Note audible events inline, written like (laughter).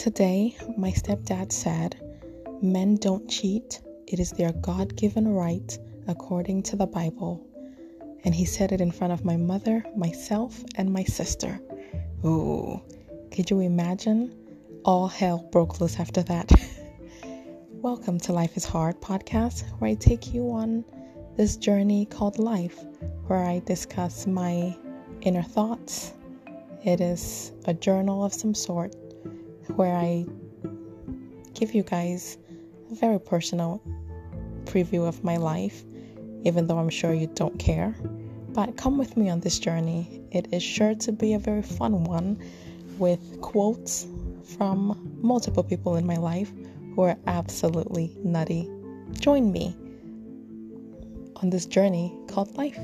Today, my stepdad said, Men don't cheat, it is their God given right according to the Bible. And he said it in front of my mother, myself, and my sister. Ooh, could you imagine? All hell broke loose after that. (laughs) Welcome to Life is Hard podcast, where I take you on this journey called life, where I discuss my inner thoughts. It is a journal of some sort where I give you guys a very personal preview of my life, even though I'm sure you don't care. But come with me on this journey. It is sure to be a very fun one with quotes from multiple people in my life who are absolutely nutty. Join me on this journey called life.